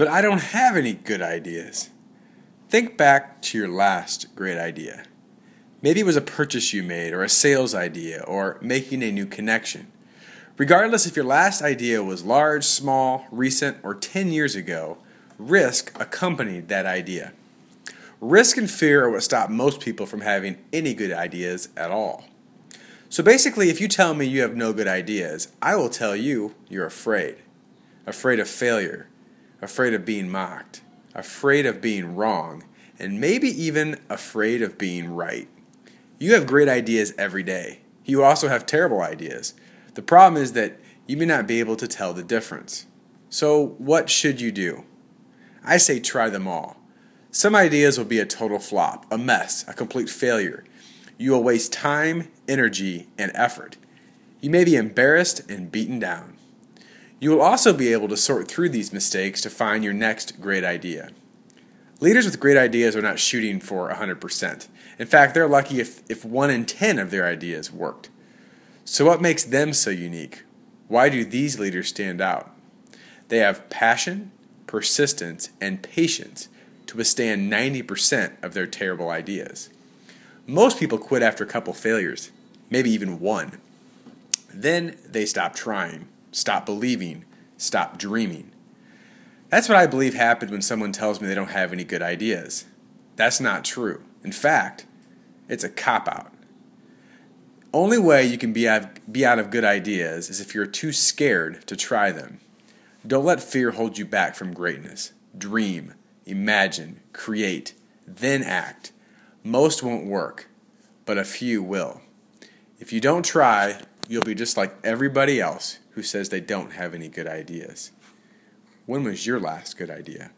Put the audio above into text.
But I don't have any good ideas. Think back to your last great idea. Maybe it was a purchase you made, or a sales idea, or making a new connection. Regardless if your last idea was large, small, recent, or 10 years ago, risk accompanied that idea. Risk and fear are what stop most people from having any good ideas at all. So basically, if you tell me you have no good ideas, I will tell you you're afraid. Afraid of failure, afraid of being mocked, afraid of being wrong, and maybe even afraid of being right. You have great ideas every day. You also have terrible ideas. The problem is that you may not be able to tell the difference. So, what should you do? I say try them all. Some ideas will be a total flop, a mess, a complete failure. You will waste time, energy, and effort. You may be embarrassed and beaten down. You will also be able to sort through these mistakes to find your next great idea. Leaders with great ideas are not shooting for 100%. In fact, they're lucky if, if 1 in 10 of their ideas worked. So, what makes them so unique? Why do these leaders stand out? They have passion, persistence, and patience to withstand 90% of their terrible ideas. Most people quit after a couple failures, maybe even one. Then they stop trying, stop believing, stop dreaming. That's what I believe happened when someone tells me they don't have any good ideas. That's not true. In fact, it's a cop out. Only way you can be out, be out of good ideas is if you're too scared to try them. Don't let fear hold you back from greatness. Dream, imagine, create, then act. Most won't work, but a few will. If you don't try, you'll be just like everybody else who says they don't have any good ideas. When was your last good idea?